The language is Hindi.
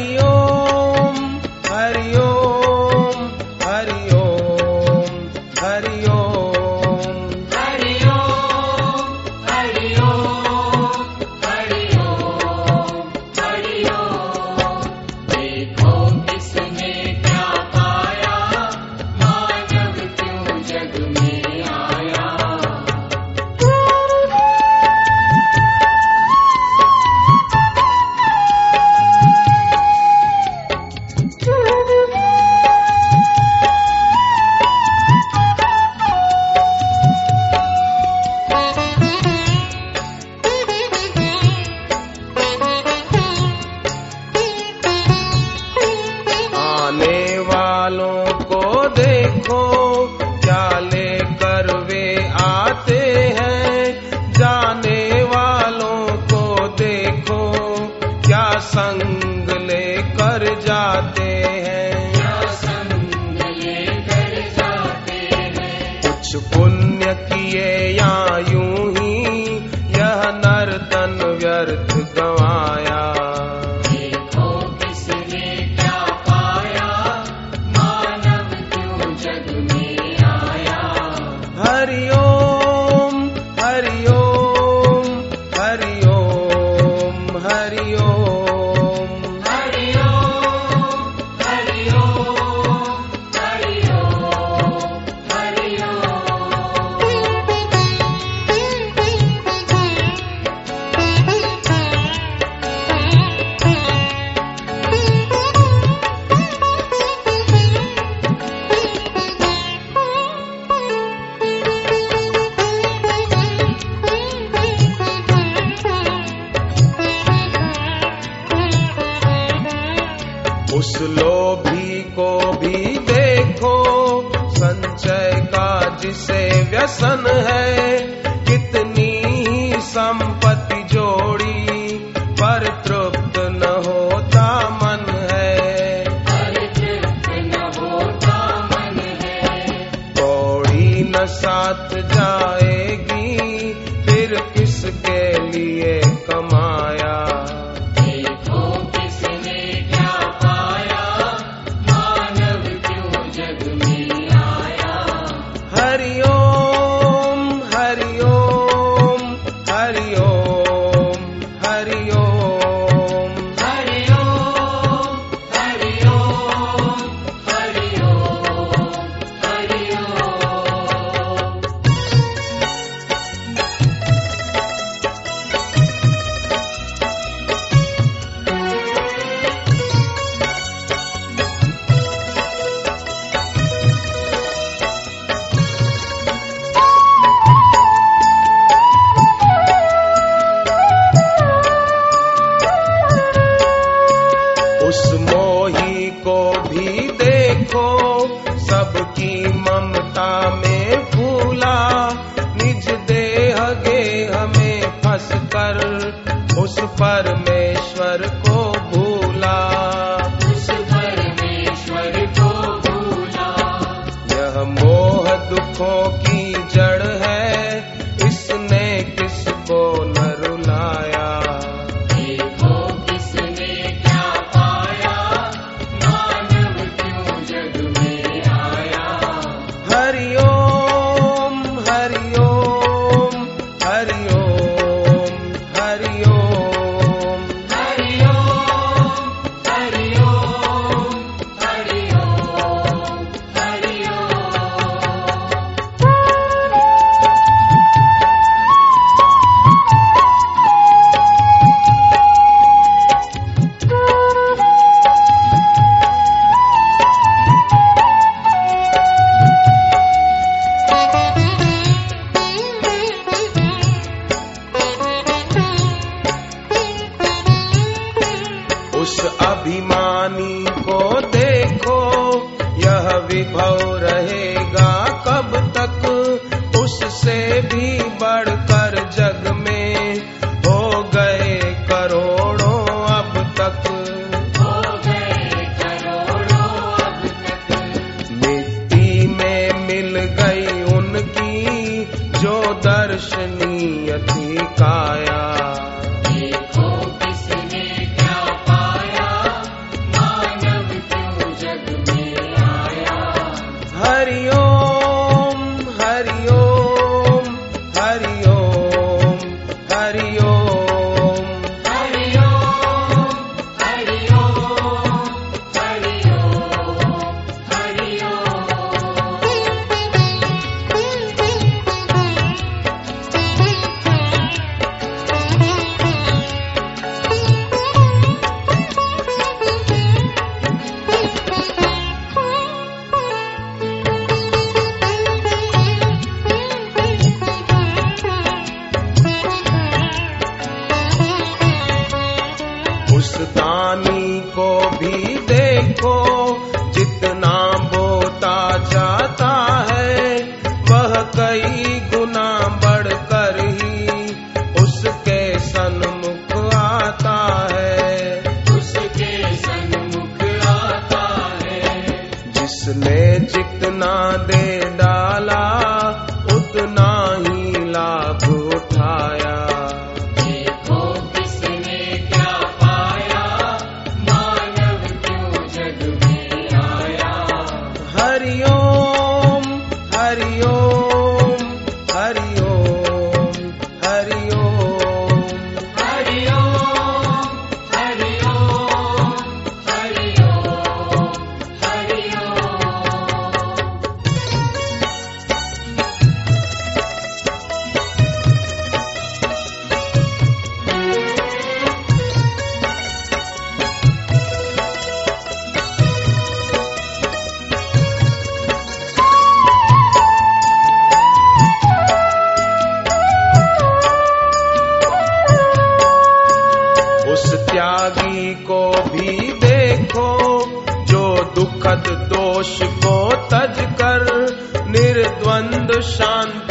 río. को देखो क्या लेकर वे आते हैं। जाने वालों को देखो, क्या संग लेकर जाते हैं। कुछ पुण्य किए या हरिओ व्यसन है। कितनी ही संपत्ति जोड़ी पर तृप्त न होता मन है। कौड़ी न साथ जाएगी फिर किसके लिए वैभव रहेगा कब तक? उससे भी बढ़कर जग में हो गए करोड़ों अब तक। हो गए करोड़ों अब तक। मिट्टी में मिल गई उनकी जो दर्शन दे त्यागी को भी देखो जो दुखद दोष को तज कर निर्द्वंद शांति